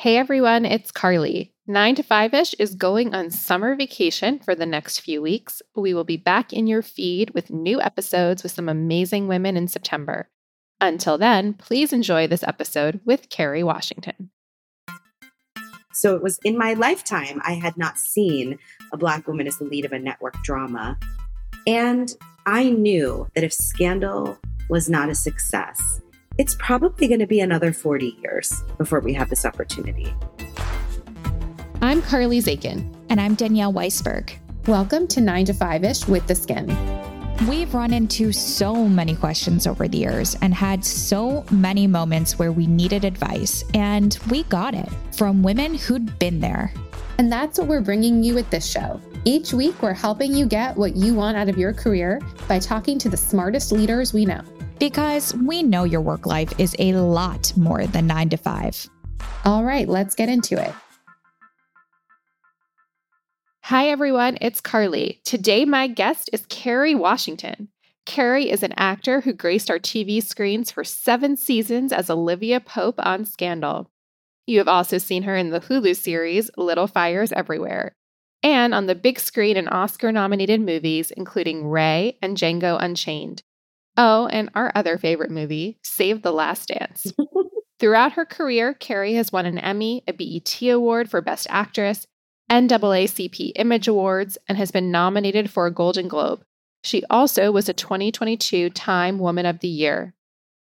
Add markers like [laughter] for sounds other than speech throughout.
Hey everyone, it's Carly. 9 to 5 ish is going on summer vacation for the next few weeks. We will be back in your feed with new episodes with some amazing women in September. Until then, please enjoy this episode with Kerry Washington. So it was in my lifetime, I had not seen a Black woman as the lead of a network drama. And I knew that if Scandal was not a success, it's probably going to be another 40 years before we have this opportunity. I'm Carly Zakin. And I'm Danielle Weisberg. Welcome to 9 to 5 ish with theSkimm. We've run into so many questions over the years and had so many moments where we needed advice, and we got it from women who'd been there. And that's what we're bringing you with this show. Each week, we're helping you get what you want out of your career by talking to the smartest leaders we know because we know your work life is a lot more than nine to five. All right, let's get into it. Hi, everyone. It's Carly. Today, my guest is Kerry Washington. Kerry is an actor who graced our TV screens for seven seasons as Olivia Pope on Scandal. You have also seen her in the Hulu series Little Fires Everywhere, and on the big screen in Oscar nominated movies, including Ray and Django Unchained. Oh, and our other favorite movie, Save the Last Dance. [laughs] Throughout her career, Kerry has won an Emmy, a BET Award for Best Actress, NAACP Image Awards, and has been nominated for a Golden Globe. She also was a 2022 Time Woman of the Year.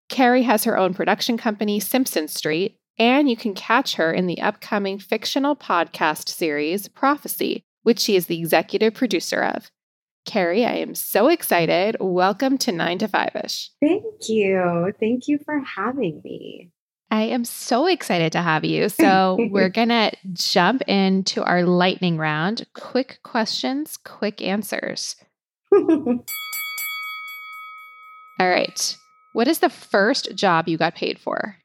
Kerry has her own production company, Simpson Street, and you can catch her in the upcoming fictional podcast series, Prophecy, which she is the executive producer of. Kerry, I am so excited. Welcome to 9 to 5 ish. Thank you. Thank you for having me. I am so excited to have you. So, [laughs] we're going to jump into our lightning round quick questions, quick answers. [laughs] All right. What is the first job you got paid for?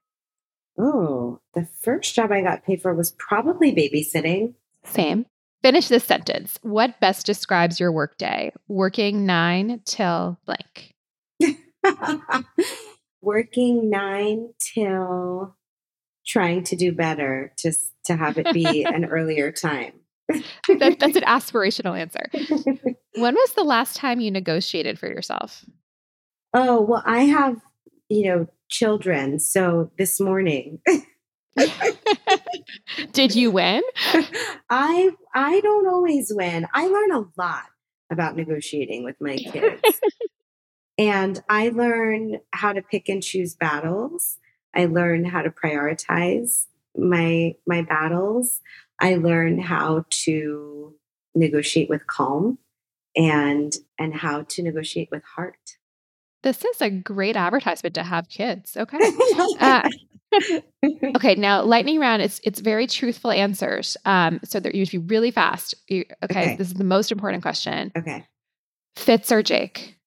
Oh, the first job I got paid for was probably babysitting. Same. Finish this sentence. What best describes your workday? Working nine till blank. [laughs] Working nine till trying to do better, just to have it be [laughs] an earlier time. that, that's an [laughs] aspirational answer. when was the last time you negotiated for yourself? Oh, well, I have, you know, children. So this morning. [laughs] Did you win? I I don't always win. I learn a lot about negotiating with my kids. [laughs] and I learn how to pick and choose battles. I learn how to prioritize my my battles. I learn how to negotiate with calm and and how to negotiate with heart. This is a great advertisement to have kids. Okay. [laughs] Uh, okay, now lightning round. It's it's very truthful answers. Um, so that you should be really fast. You, okay, okay, this is the most important question. Okay, Fitz or Jake?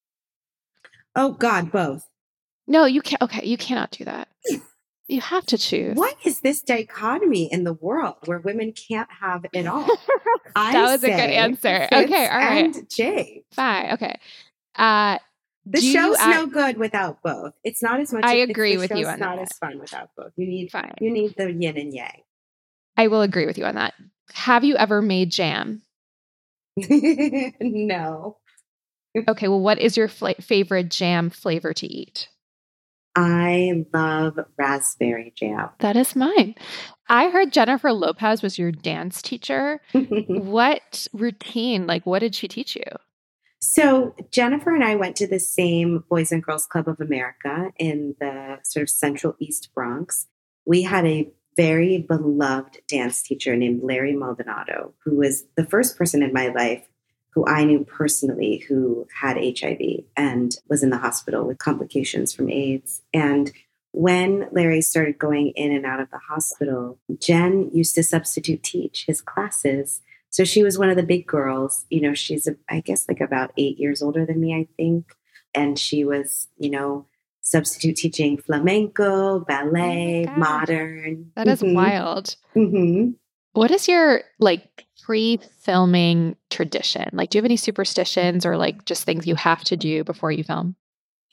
Oh God, both. No, you can't. Okay, you cannot do that. You have to choose. What is this dichotomy in the world where women can't have it all? [laughs] that was a good answer. Fitz okay, all right. And Jake. Fine. Okay. Uh, the Do show's no good without both. It's not as much. I agree with you on not that. as fun without both. You need Fine. you need the yin and yang. I will agree with you on that. Have you ever made jam? [laughs] no, Okay, well, what is your fla- favorite jam flavor to eat? I love raspberry jam. That is mine. I heard Jennifer Lopez was your dance teacher. [laughs] what routine, like, what did she teach you? So Jennifer and I went to the same Boys and Girls Club of America in the sort of Central East Bronx. We had a very beloved dance teacher named Larry Maldonado, who was the first person in my life who I knew personally who had HIV and was in the hospital with complications from AIDS. And when Larry started going in and out of the hospital, Jen used to substitute teach his classes. So she was one of the big girls. You know, she's, I guess, like about eight years older than me, I think. And she was, you know, substitute teaching flamenco, ballet, God. modern. That is Mhm. wild. Mhm. What is your like pre-filming tradition? Like, do you have any superstitions or like just things you have to do before you film?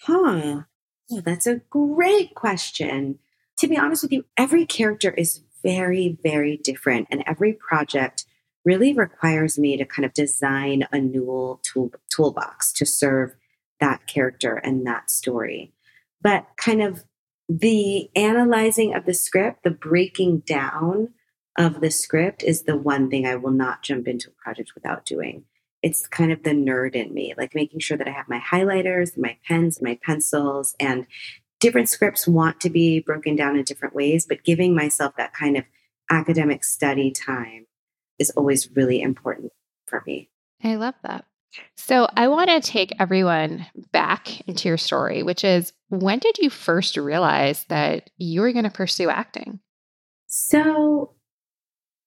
Huh. Well, that's a great question. To be honest with you, every character is very, very different. And every project really requires me to kind of design a new tool, toolbox to serve that character and that story. But kind of the analyzing of the script, the breaking down of the script is the one thing I will not jump into a project without doing. It's kind of the nerd in me, like making sure that I have my highlighters, my pens, my pencils, and different scripts want to be broken down in different ways, but giving myself that kind of academic study time is always really important for me. I love that. So, I want to take everyone back into your story, which is when did you first realize that you were going to pursue acting? So,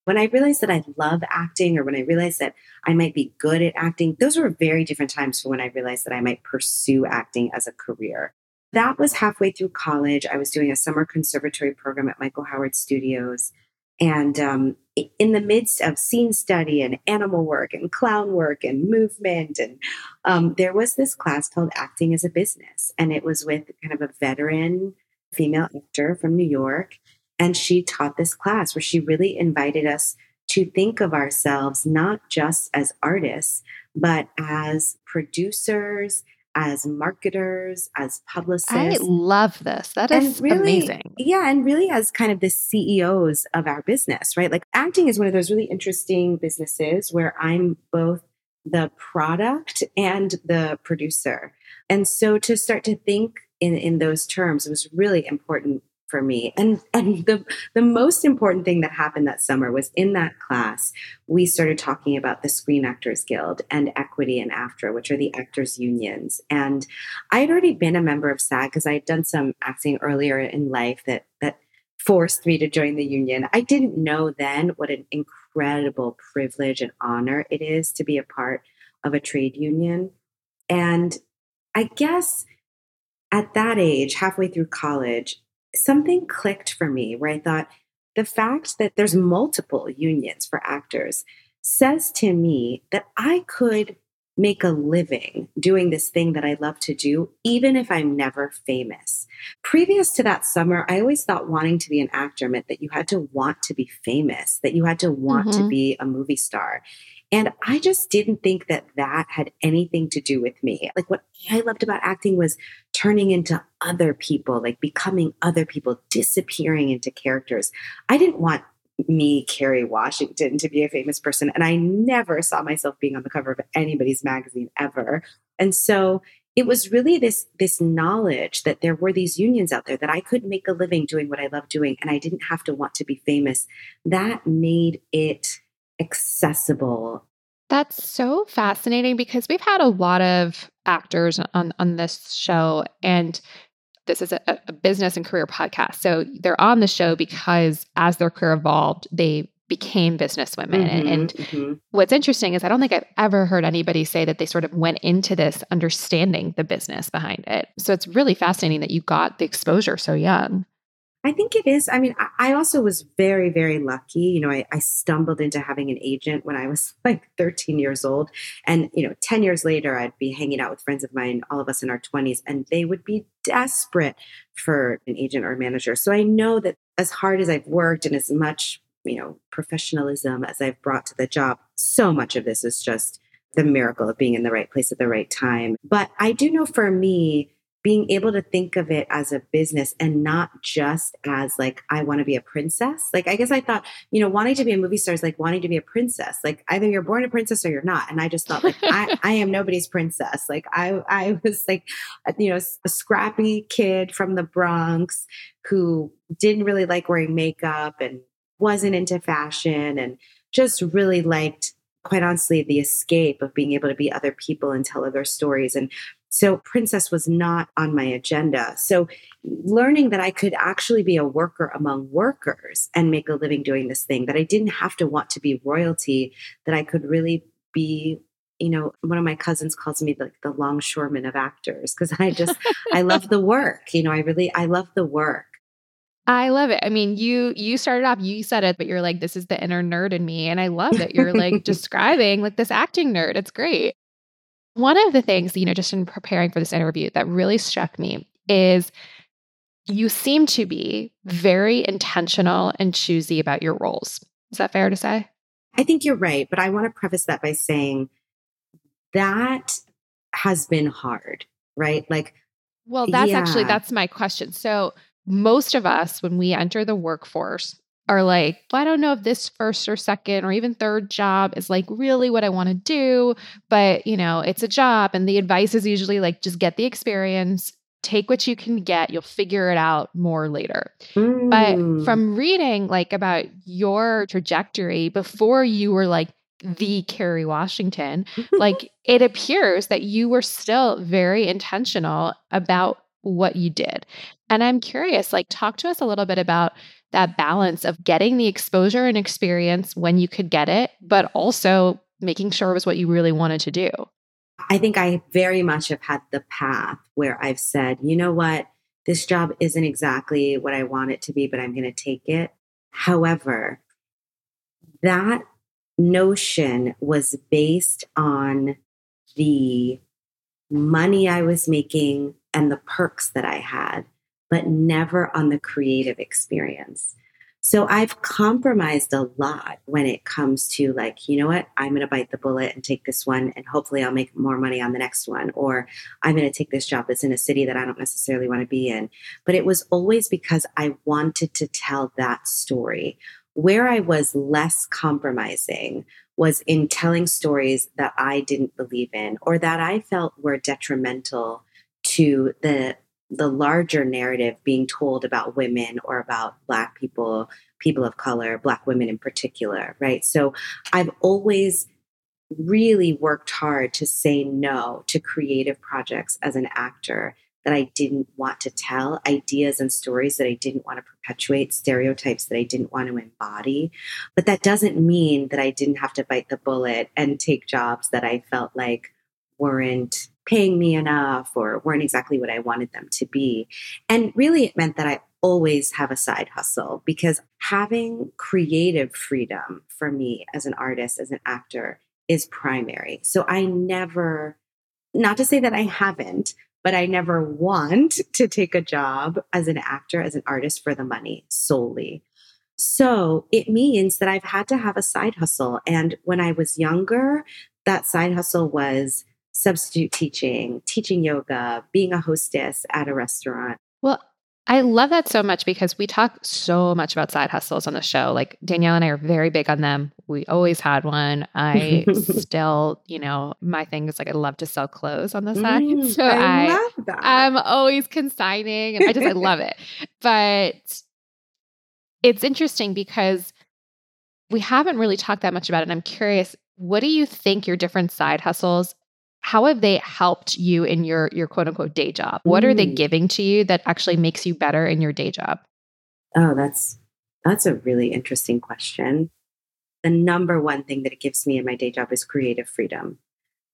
when I realized that I love acting or when I realized that I might be good at acting, those were very different times for when I realized that I might pursue acting as a career. That was halfway through college. I was doing a summer conservatory program at Michael Howard Studios. And um, in the midst of scene study and animal work and clown work and movement, and um, there was this class called Acting as a Business. And it was with kind of a veteran female actor from New York. And she taught this class where she really invited us to think of ourselves not just as artists, but as producers, as marketers, as publicists. I love this. That is really, amazing. Yeah. And really as kind of the CEOs of our business, right? Like acting is one of those really interesting businesses where I'm both the product and the producer. And so to start to think in, in those terms was really important for me. And and the the most important thing that happened that summer was in that class, we started talking about the Screen Actors Guild and equity and AFTRA, which are the actors unions. And I had already been a member of SAG because I had done some acting earlier in life that that forced me to join the union. I didn't know then what an incredible privilege and honor it is to be a part of a trade union. And I guess at that age, halfway through college, something clicked for me where I thought the fact that there's multiple unions for actors says to me that I could make a living doing this thing that I love to do, even if I'm never famous. Previous to that summer, I always thought wanting to be an actor meant that you had to want to be famous, that you had to want mm-hmm. to be a movie star. And I just didn't think that that had anything to do with me. Like what I loved about acting was turning into other people, like becoming other people, disappearing into characters. I didn't want me, Kerry Washington, to be a famous person. And I never saw myself being on the cover of anybody's magazine ever. And so it was really this this knowledge that there were these unions out there that I could make a living doing what I love doing and I didn't have to want to be famous. That made it accessible. That's so fascinating because we've had a lot of actors on on this show and this is a, a, business and career podcast. So they're on the show because as their career evolved, they became businesswomen. Mm-hmm, and mm-hmm. what's interesting is I don't think I've ever heard anybody say that they sort of went into this understanding the business behind it. So it's really fascinating that you got the exposure so young. I think it is. I mean, I also was very, very lucky. You know, I, I, stumbled into having an agent when I was [laughs] like 13 years old. And, you know, 10 years later, I'd be hanging out with friends of mine, all of us in our 20s, and they would be desperate for an agent or manager. So I know that as hard as I've worked and as much, you know, professionalism as I've brought to the job, so much of this is just the miracle of being in the right place at the right time. But I do know for me, being able to think of it as a business and not just as like I want to be a princess. Like I guess I thought, you know, wanting to be a movie star is like wanting to be a princess. Like either you're born a princess or you're not. And I just thought like I, [laughs] I am nobody's princess. Like I I was like you know a scrappy kid from the Bronx who didn't really like wearing makeup and wasn't into fashion and just really liked quite honestly the escape of being able to be other people and tell other stories and so princess was not on my agenda. So learning that I could actually be a worker among workers and make a living doing this thing, that I didn't have to want to be royalty, that I could really be you know one of my cousins calls me like the longshoreman of actors because i just i love the work you know i really i love the work I love it. I mean, you you started off, you said it, but you're like, this is the inner nerd in me. And I love that you're like [laughs] describing like this acting nerd. It's great. One of the things, you know, just in preparing for this interview that really struck me is you seem to be very intentional and choosy about your roles. Is that fair to say? I think you're right, but I want to preface that by saying that has been hard, right? Like well, that's yeah. actually that's my question. So, most of us when we enter the workforce are like, well, I don't know if this first or second or even third job is like really what I want to do, but you know, it's a job and the advice is usually like just get the experience, take what you can get, you'll figure it out more later. Mm. But from reading like about your trajectory before you were like the Kerry Washington, [laughs] like it appears that you were still very intentional about what you did. And I'm curious, like, talk to us a little bit about that balance of getting the exposure and experience when you could get it, but also making sure it was what you really wanted to do. I think I very much have had the path where I've said, you know what, this job isn't exactly what I want it to be, but I'm going to take it. However, that notion was based on the money I was making and the perks that I had, but never on the creative experience. So I've compromised a lot when it comes to like, you know what, I'm going to bite the bullet and take this one, and hopefully I'll make more money on the next one. Or I'm going to take this job that's in a city that I don't necessarily want to be in. But it was always because I wanted to tell that story. Where I was less compromising was in telling stories that I didn't believe in or that I felt were detrimental to the the larger narrative being told about women or about black people people of color black women in particular right so i've always really worked hard to say no to creative projects as an actor that I didn't want to tell, ideas and stories that I didn't want to perpetuate, stereotypes that I didn't want to embody. But that doesn't mean that I didn't have to bite the bullet and take jobs that I felt like weren't paying me enough or weren't exactly what I wanted them to be. And really, it meant that I always have a side hustle because having creative freedom for me as an artist, as an actor, is primary. So I never, not to say that I haven't, but I never want [laughs] to take a job as an actor, as an artist for the money solely. So it means that I've had to have a side hustle. And when I was younger, that side hustle was substitute teaching, teaching yoga, being a hostess at a restaurant. Well, I love that so much because we talk so much about side hustles on the show. Like Danielle and I are very big on them. We always had one. I [laughs] still, you know, my thing is like I love to sell clothes on the side. Mm, so I, I love that. I'm always consigning and I just I love it. [laughs] But it's interesting because we haven't really talked that much about it. And I'm curious, what do you think your different side hustles how have they helped you in your your quote unquote day job? What mm. are they mm. giving to you that actually makes you better in your day job? Oh, that's that's a really interesting question. The number one thing that it gives me in my day job is creative freedom.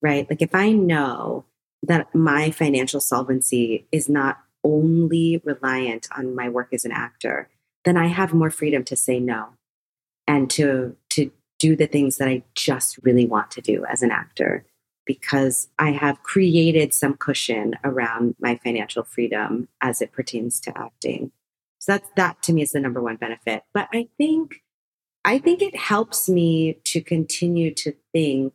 Right? Like if I know that my financial solvency is not only reliant on my work as an actor, then I have more freedom to say no and to to do the things that I just really want to do as an actor because I have created some cushion around my financial freedom as it pertains to acting. So that's that to me is the number one benefit. But I think I think it helps me to continue to think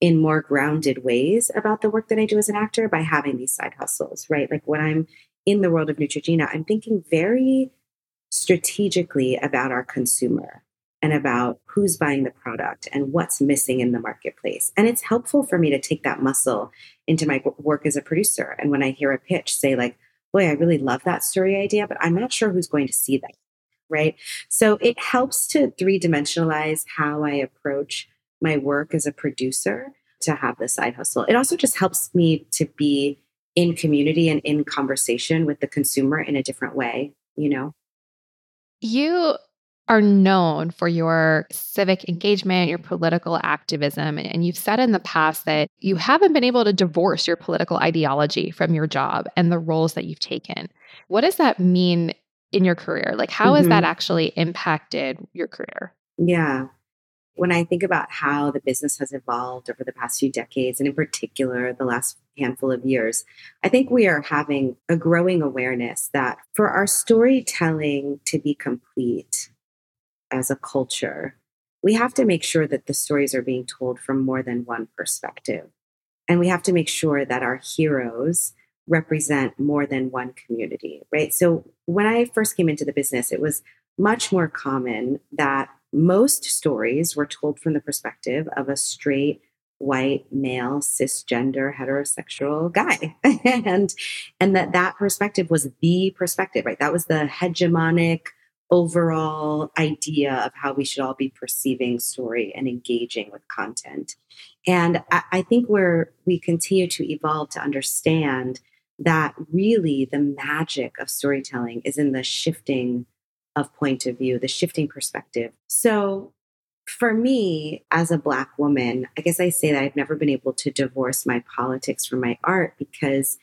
in more grounded ways about the work that I do as an actor by having these side hustles, right? Like when I'm in the world of Neutrogena, I'm thinking very strategically about our consumer and about who's buying the product and what's missing in the marketplace. And it's helpful for me to take that muscle into my work as a producer. And when I hear a pitch say, like, boy, I really love that story idea, but I'm not sure who's going to see that. Right. So it helps to three dimensionalize how I approach my work as a producer to have the side hustle. It also just helps me to be in community and in conversation with the consumer in a different way, you know? You are known for your civic engagement, your political activism. And you've said in the past that you haven't been able to divorce your political ideology from your job and the roles that you've taken. What does that mean in your career? Like, how mm-hmm. has that mm-hmm. actually impacted your career? Yeah. When I think about how the business has evolved over the past few decades, and in particular the last handful of years, I think we are having a growing awareness that for our storytelling to be complete as a culture, we have to make sure that the stories are being told from more than one perspective. And we have to make sure that our heroes represent more than one community, right? So when I first came into the business, it was much more common that most stories were told from the perspective of a straight white male cisgender heterosexual guy [laughs] and and that that perspective was the perspective right that was the hegemonic overall idea of how we should all be perceiving story and engaging with content and i, I think where we continue to evolve to understand that really the magic of storytelling is in the shifting of point of view, the shifting perspective. So for me, as a Black woman, I guess I say that I've never been able to divorce my politics from my art because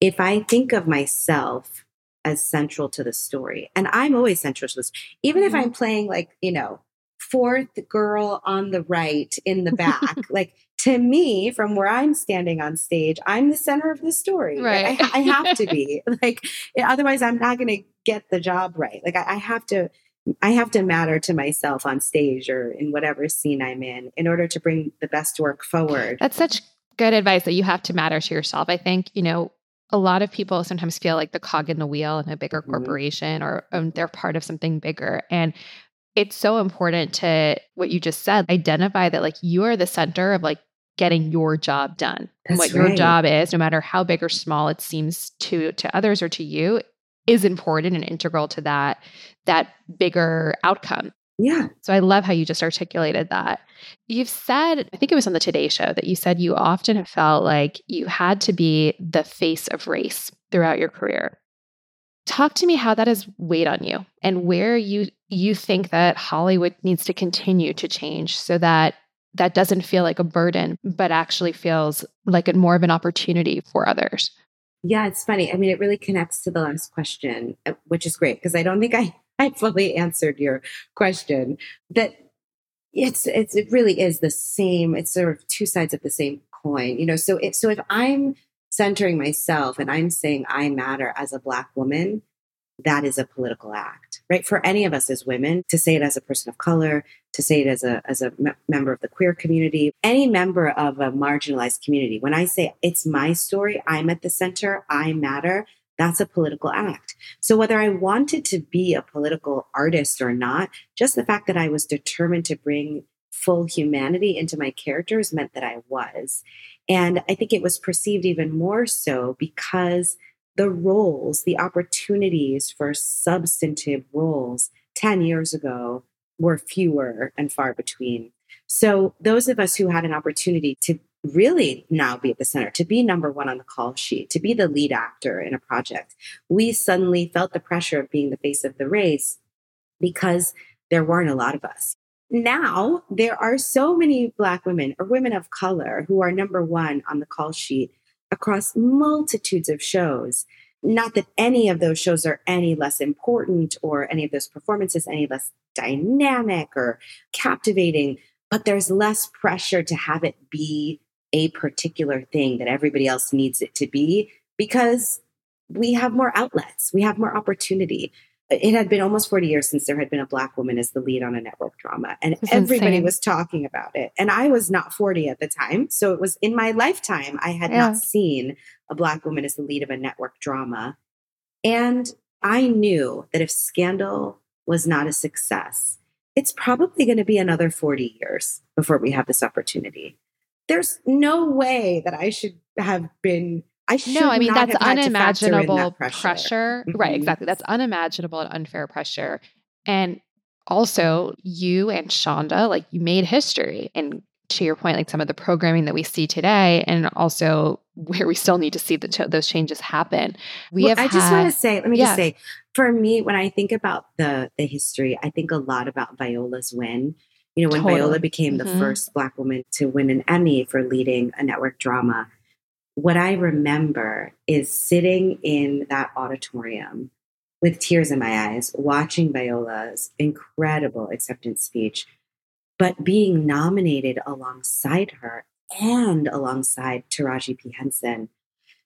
if I think of myself as central to the story, and I'm always central to this, even if mm-hmm. I'm playing like, you know, fourth girl on the right in the back, [laughs] like to me, from where I'm standing on stage, I'm the center of the story. Right. I, I have to be [laughs] like, otherwise I'm not going to get the job right. Like I, I have to, I have to matter to myself on stage or in whatever scene I'm in in order to bring the best work forward. That's such good advice that you have to matter to yourself. I think, you know, a lot of people sometimes feel like the cog in the wheel in a bigger mm-hmm. corporation or um, they're part of something bigger. And it's so important to what you just said identify that like you are the center of like getting your job done. That's what right. your job is, no matter how big or small it seems to to others or to you, is important and integral to that that bigger outcome. Yeah. So I love how you just articulated that. You've said, I think it was on the Today Show, that you said you often have felt like you had to be the face of race throughout your career. Talk to me how that has weighed on you and where you you think that Hollywood needs to continue to change so that that doesn't feel like a burden, but actually feels like a more of an opportunity for others. Yeah, it's funny. I mean, it really connects to the last question, uh, which is great because I don't think I, I fully answered your question. That it's it's it really is the same. It's sort of two sides of the same coin, you know. So if so, if I'm centering myself and I'm saying I matter as a black woman, that is a political act, right? For any of us as women to say it as a person of color, to say it as a as a me- member of the queer community, any member of a marginalized community. When I say it's my story, I'm at the center, I matter, that's a political act. So whether I wanted to be a political artist or not, just the fact that I was determined to bring full humanity into my characters meant that I was. And I think it was perceived even more so because the roles, the opportunities for substantive roles 10 years ago were fewer and far between. So, those of us who had an opportunity to really now be at the center, to be number one on the call sheet, to be the lead actor in a project, we suddenly felt the pressure of being the face of the race because there weren't a lot of us. Now, there are so many Black women or women of color who are number one on the call sheet across multitudes of shows. Not that any of those shows are any less important or any of those performances any less dynamic or captivating, but there's less pressure to have it be a particular thing that everybody else needs it to be because we have more outlets, we have more opportunity it had been almost 40 years since there had been a black woman as the lead on a network drama and That's everybody insane. was talking about it and i was not 40 at the time so it was in my lifetime i had yeah. not seen a black woman as the lead of a network drama and i knew that if scandal was not a success it's probably going to be another 40 years before we have this opportunity there's no way that i should have been I should. no, I mean that's unimaginable that pressure. pressure. Mm-hmm. Right, exactly. That's unimaginable and unfair pressure. And also, you and Shonda, like you made history. And to your point, like some of the programming that we see today, and also [laughs] where we still need to see the, those changes happen. We well, have. I had, just want to say, let me yeah. just say, for me, when I think about the the history, I think a lot about Viola's win. You know, when totally. Viola became mm-hmm. the first Black woman to win an Emmy for leading a network drama what I remember is sitting in that auditorium with tears in my eyes, watching Viola's incredible acceptance speech, but being nominated alongside her and alongside Taraji P. Henson.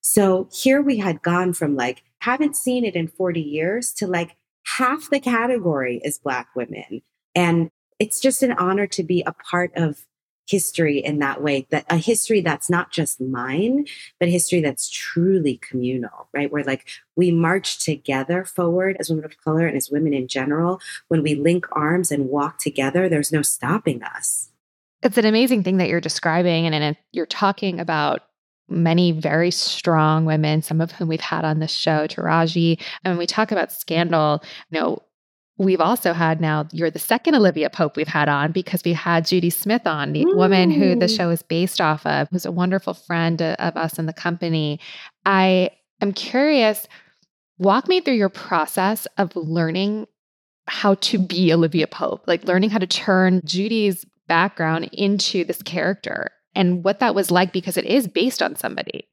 So here we had gone from like, haven't seen it in 40 years to like half the category is Black women. And it's just an honor to be a part of history in that way that a history that's not just mine but history that's truly communal right? Where like we march together forward as women of color and as women in general. When we link arms and walk together there's no stopping us. It's an amazing thing that you're describing and, and you're talking about many very strong women, some of whom we've had on the show, Taraji. And when we talk about scandal, you know, we've also had now, you're the second Olivia Pope we've had on because we had Judy Smith on, the Ooh. woman who the show is based off of, who's a wonderful friend of us in the company. I am curious, walk me through your process of learning how to be Olivia Pope, like learning how to turn Judy's background into this character and what that was like because it is based on somebody.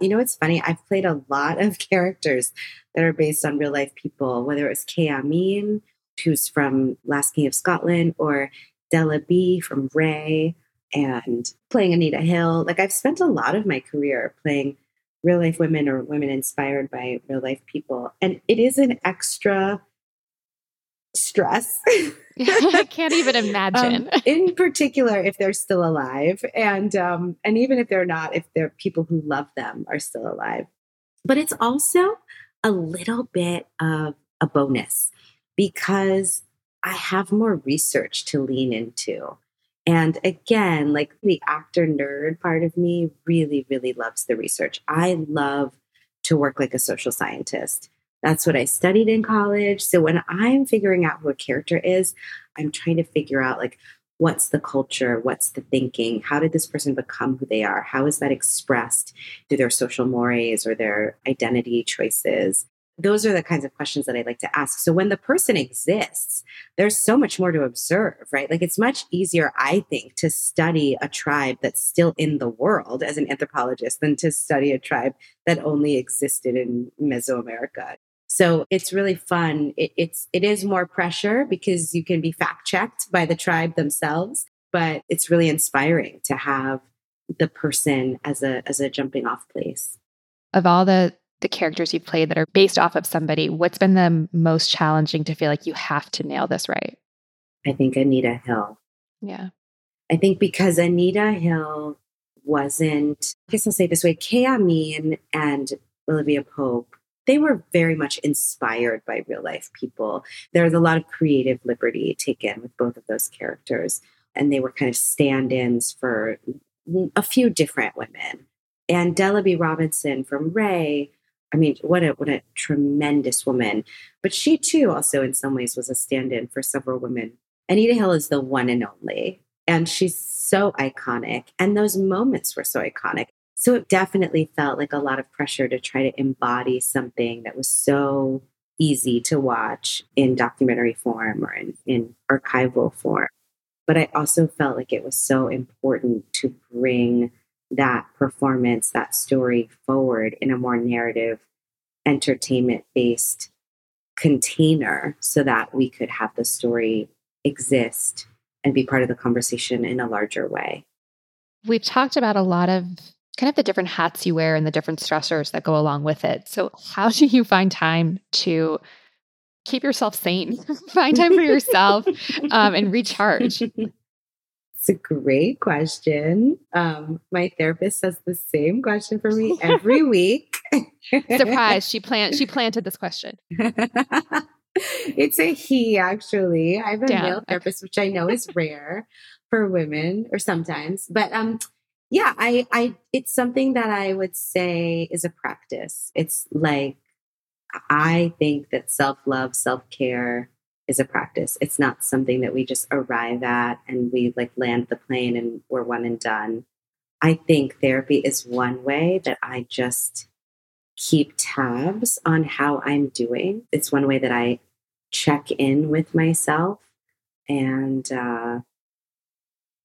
You know, it's funny. I've played a lot of [laughs] characters that are based on real life people, whether it was Kay Amin, who's from Last King of Scotland, or Della B from Ray, and playing Anita Hill. Like, I've spent a lot of my career playing real life women or women inspired by real life people. And it is an extra stress. [laughs] I can't even imagine. Um, in particular, if they're still alive, and um, and even if they're not, if they're people who love them are still alive. But it's also a little bit of a bonus because I have more research to lean into. And again, like the actor nerd part of me really, really loves the research. I love to work like a social scientist. That's what I studied in college. So when I'm figuring out who a character is, I'm trying to figure out like what's the culture, what's the thinking, how did this person become who they are? How is that expressed through their social mores or their identity choices? Those are the kinds of questions that I like to ask. So when the person exists, there's so much more to observe, right? Like it's much easier, I think, to study a tribe that's still in the world as an anthropologist than to study a tribe that only existed in Mesoamerica. So it's really fun. It, it's it is more pressure because you can be fact checked by the tribe themselves, but it's really inspiring to have the person as a as a jumping off place. Of all the the characters you've played that are based off of somebody, what's been the most challenging to feel like you have to nail this right? I think Anita Hill. Yeah. I think because Anita Hill wasn't, I guess I'll say this way, Kay Amin and Olivia Pope they were very much inspired by real life people. There was a lot of creative liberty taken with both of those characters, and they were kind of stand ins for a few different women. And Della Bea Robinson from Ray, I mean, what a what a tremendous woman. But she too also in some ways was a stand-in for several women. Anita Hill is the one and only. And she's so iconic. And those moments were so iconic. So it definitely felt like a lot of pressure to try to embody something that was so easy to watch in documentary form or in, in archival form. But I also felt like it was so important to bring that performance, that story forward in a more narrative, entertainment based container so that we could have the story exist and be part of the conversation in a larger way. We've talked about a lot of kind of the different hats you wear and the different stressors that go along with it. So, how do you find time to keep yourself sane, [laughs] find time for yourself, um, and recharge? [laughs] It's a great question. Um, my therapist says the same question for me every [laughs] week. Surprise! She plant she [laughs] planted this question. it's a he, actually. I have a Damn. male therapist, which I know is rare for women, or sometimes. But um, yeah, I, I, it's something that I would say is a practice. It's like, I think that self love, self care is a practice. It's not something that we just arrive at and we like land the plane and we're one and done. I think therapy is one way that I just keep tabs on how I'm doing. It's one way that I check in with myself and uh,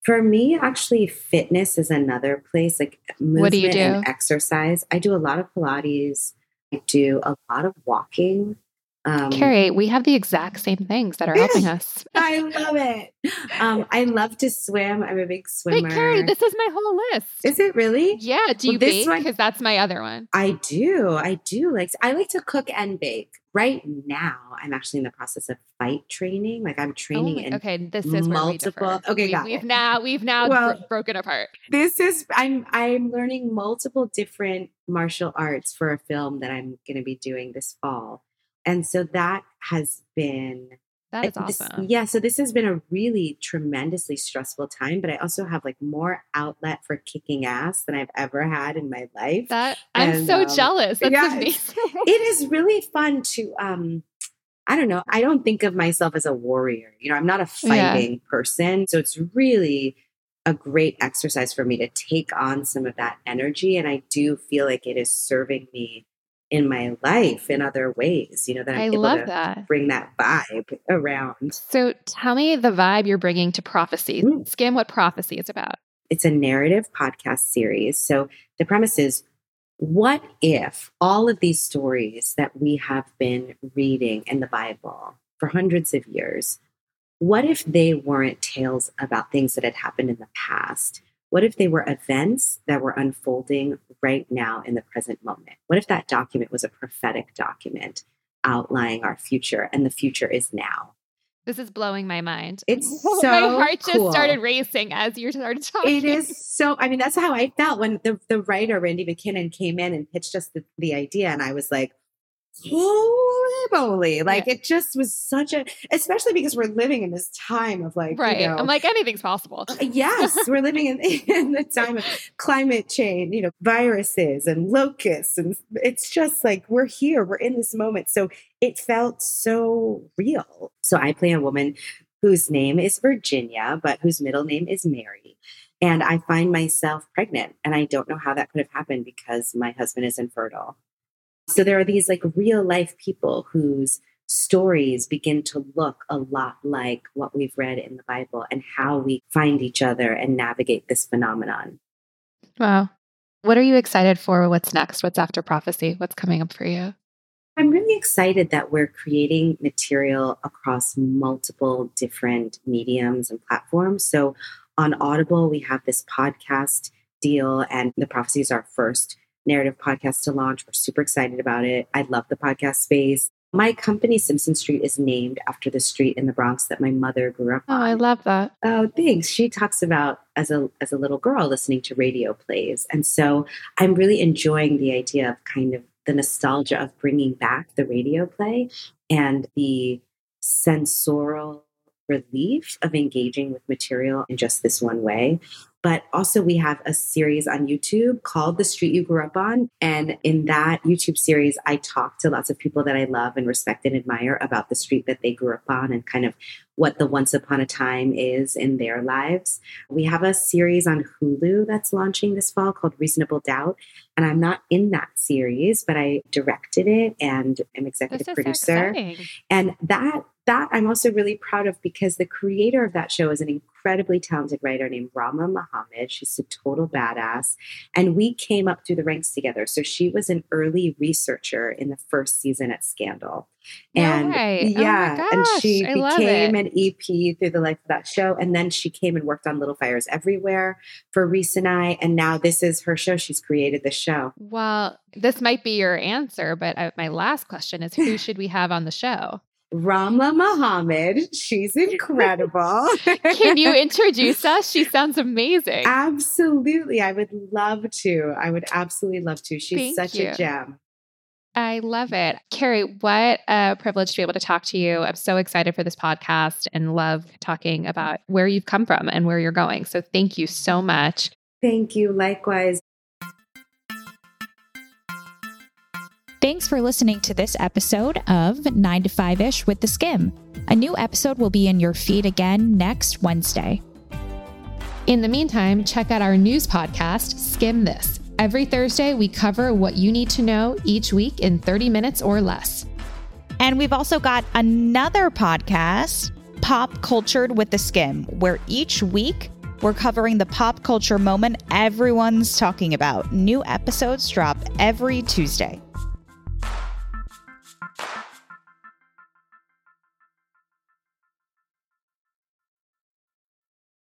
for me, actually, fitness is another place, like movement what do you do? and exercise. I do a lot of Pilates. I do a lot of walking. Um, Kerry, we have the exact same things that are helping [laughs] us. I love it. Um, I love to swim. I'm a big swimmer. Kerry, this is my whole list. is it really? yeah. Do you this bake? Because that's my other one. I do. I do like. I like to cook and bake. Right now, I'm actually in the process of fight training. Like I'm Oh training in okay, this is multiple- okay, we, got we've it. now we've now Well- bro- broken apart. this is i'm i'm learning multiple different martial arts for a film that i'm going to be doing this fall and so that has been That is this- awesome. yeah so this has been a really tremendously stressful time but i also have like more outlet for kicking ass than i've ever had in my life That I'm And, so um, jealous. That's yes. amazing. [laughs] it is really fun to um I don't know. I don't think of myself as a warrior. You know, I'm not a Yeah. fighting person. So it's really a great exercise for me to take on some of that energy. And I do feel like it is serving me in my life in other ways, you know, that I'm I able love to that. bring that vibe around. So tell me the vibe you're bringing to prophecy. Mm. Skim what prophecy is about. It's a narrative podcast series. So the premise is what if all of these stories that we have been reading in the Bible for hundreds of years, what if they weren't tales about things that had happened in the past? What if they were events that were unfolding right now in the present moment? What if that document was a prophetic document outlining our future and the future is now? This is blowing my mind. It's [laughs] my so heart just cool. started racing as you started talking. It is so. I mean, that's how I felt when the the writer Randy McKinnon came in and pitched us the, the idea, and I was like, "Holy moly!" Like it just was such a, especially because we're living in this time of like, right. You know, I'm like anything's possible. uh, yes, we're living in, [laughs] in the time of climate change, you know, viruses and locusts. And it's just like we're here, we're in this moment. So it felt so real. So I play a woman whose name is Virginia, but whose middle name is Mary. And I find myself pregnant. And I don't know how that could have happened because my husband is infertile. So there are these like real life people whose stories begin to look a lot like what we've read in the Bible and how we find each other and navigate this phenomenon. Wow. What are you excited for? What's next? What's after prophecy? What's coming up for you? I'm really excited that we're creating material across multiple different mediums and platforms. So on Audible, we have this podcast deal, and the prophecy is our first narrative podcast to launch. We're super excited about it. I love the podcast space. My company, Simpson Street, is named after the street in the Bronx that my mother grew up Oh, on. Oh, I love that. Oh, thanks. She talks about as a as a little girl listening to radio plays, and so I'm really enjoying the idea of kind of the nostalgia of bringing back the radio play and the sensorial relief of engaging with material in just this one way. But also, we have a series on YouTube called The Street You Grew Up On. And in that YouTube series, I talk to lots of people that I love and respect and admire about the street that they grew up on and kind of what the once upon a time is in their lives. We have a series on Hulu that's launching this fall called Reasonable Doubt. And I'm not in that series, but I directed it and am executive producer. exciting. And that that I'm also really proud of because the creator of that show is an incredibly talented writer named Raamla Mohamed. She's a total badass. And we came up through the ranks together. So she was an early researcher in the first season at Scandal. And way. Oh yeah, and she I became an EP through the life of that show. And then she came and worked on Little Fires Everywhere for Reese and I. And now this is her show. She's created the show. Well, this might be your answer, but I, my last question is who [laughs] should we have on the show? Raamla Mohamed. She's [laughs] incredible. [laughs] Can you introduce us? She sounds amazing. Absolutely. I would love to. I would absolutely love to. She's Thank such you. a gem. I love it. Kerry, what a privilege to be able to talk to you. I'm so excited for this podcast and love talking about where you've come from and where you're going. So thank you so much. Thank you. Likewise. Thanks for listening to this episode of 9 to 5 ish with theSkimm. A new episode will be in your feed again next Wednesday. In the meantime, check out our news podcast, Skimm This. Every Thursday, we cover what you need to know each week in 30 minutes or less. And we've also got another podcast, Pop Cultured with theSkimm, where each week we're covering the pop culture moment everyone's talking about. New episodes drop every Tuesday.